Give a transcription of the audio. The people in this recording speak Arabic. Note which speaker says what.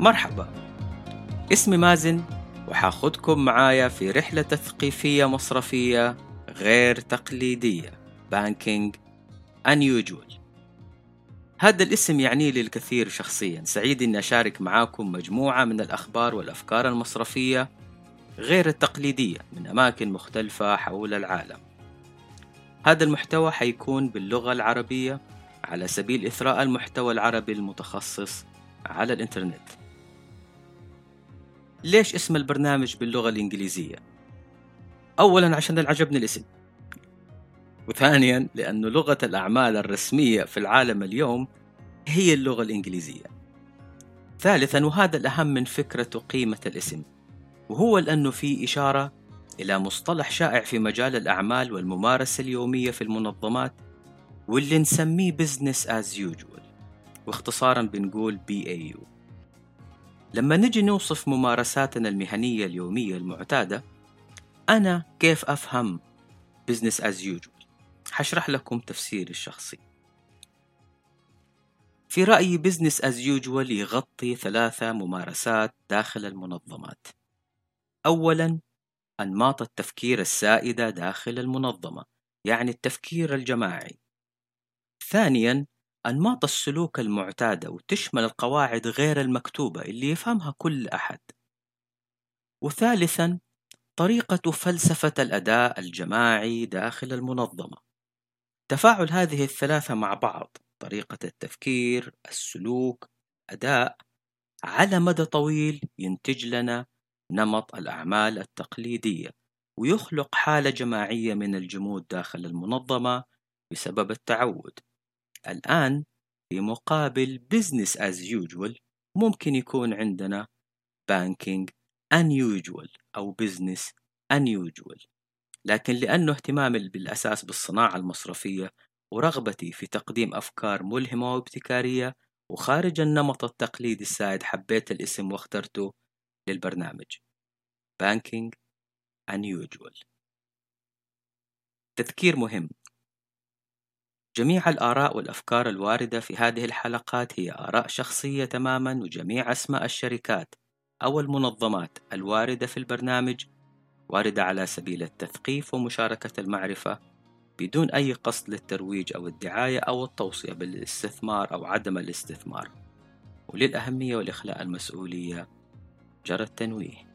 Speaker 1: مرحبا. اسمي مازن وحاخدكم معايا في رحلة تثقيفية مصرفية غير تقليدية بانكينج unusual هذا الاسم يعني لي الكثير شخصيا. سعيد إني أشارك معاكم مجموعة من الأخبار والأفكار المصرفية غير التقليدية من أماكن مختلفة حول العالم. هذا المحتوى حيكون باللغة العربية على سبيل إثراء المحتوى العربي المتخصص على الإنترنت. ليش اسم البرنامج باللغة الإنجليزية؟ أولا عشان عجبني الاسم. وثانيا لأن لغة الأعمال الرسمية في العالم اليوم هي اللغة الإنجليزية. ثالثا وهذا الأهم من فكرة وقيمة الاسم. وهو لأنه في إشارة إلى مصطلح شائع في مجال الأعمال والممارسة اليومية في المنظمات واللي نسميه business as usual. واختصارا بنقول BAU لما نجي نوصف ممارساتنا المهنية اليومية المعتادة أنا كيف أفهم business as usual حشرح لكم تفسيري الشخصي. في رأيي business as usual يغطي ثلاثة ممارسات داخل المنظمات. أولا أنماط التفكير السائدة داخل المنظمة يعني التفكير الجماعي. ثانيا أنماط السلوك المعتادة وتشمل القواعد غير المكتوبة اللي يفهمها كل أحد. وثالثا طريقة فلسفة الأداء الجماعي داخل المنظمة. تفاعل هذه الثلاثة مع بعض طريقة التفكير السلوك أداء على مدى طويل ينتج لنا نمط الأعمال التقليدية ويخلق حالة جماعية من الجمود داخل المنظمة بسبب التعود. الآن في مقابل business as usual ممكن يكون عندنا banking unusual أو business unusual. لكن لأنه اهتمامي بالأساس بالصناعة المصرفية ورغبتي في تقديم أفكار ملهمة وابتكارية وخارج النمط التقليدي السائد حبيت الاسم واخترته للبرنامج. Banking Unusual. تذكير مهم. جميع الآراء والأفكار الواردة في هذه الحلقات هي آراء شخصية تماما وجميع أسماء الشركات أو المنظمات الواردة في البرنامج واردة على سبيل التثقيف ومشاركة المعرفة بدون أي قصد للترويج أو الدعاية أو التوصية بالاستثمار أو عدم الاستثمار. وللأهمية والإخلاء المسؤولية جرى التنويه.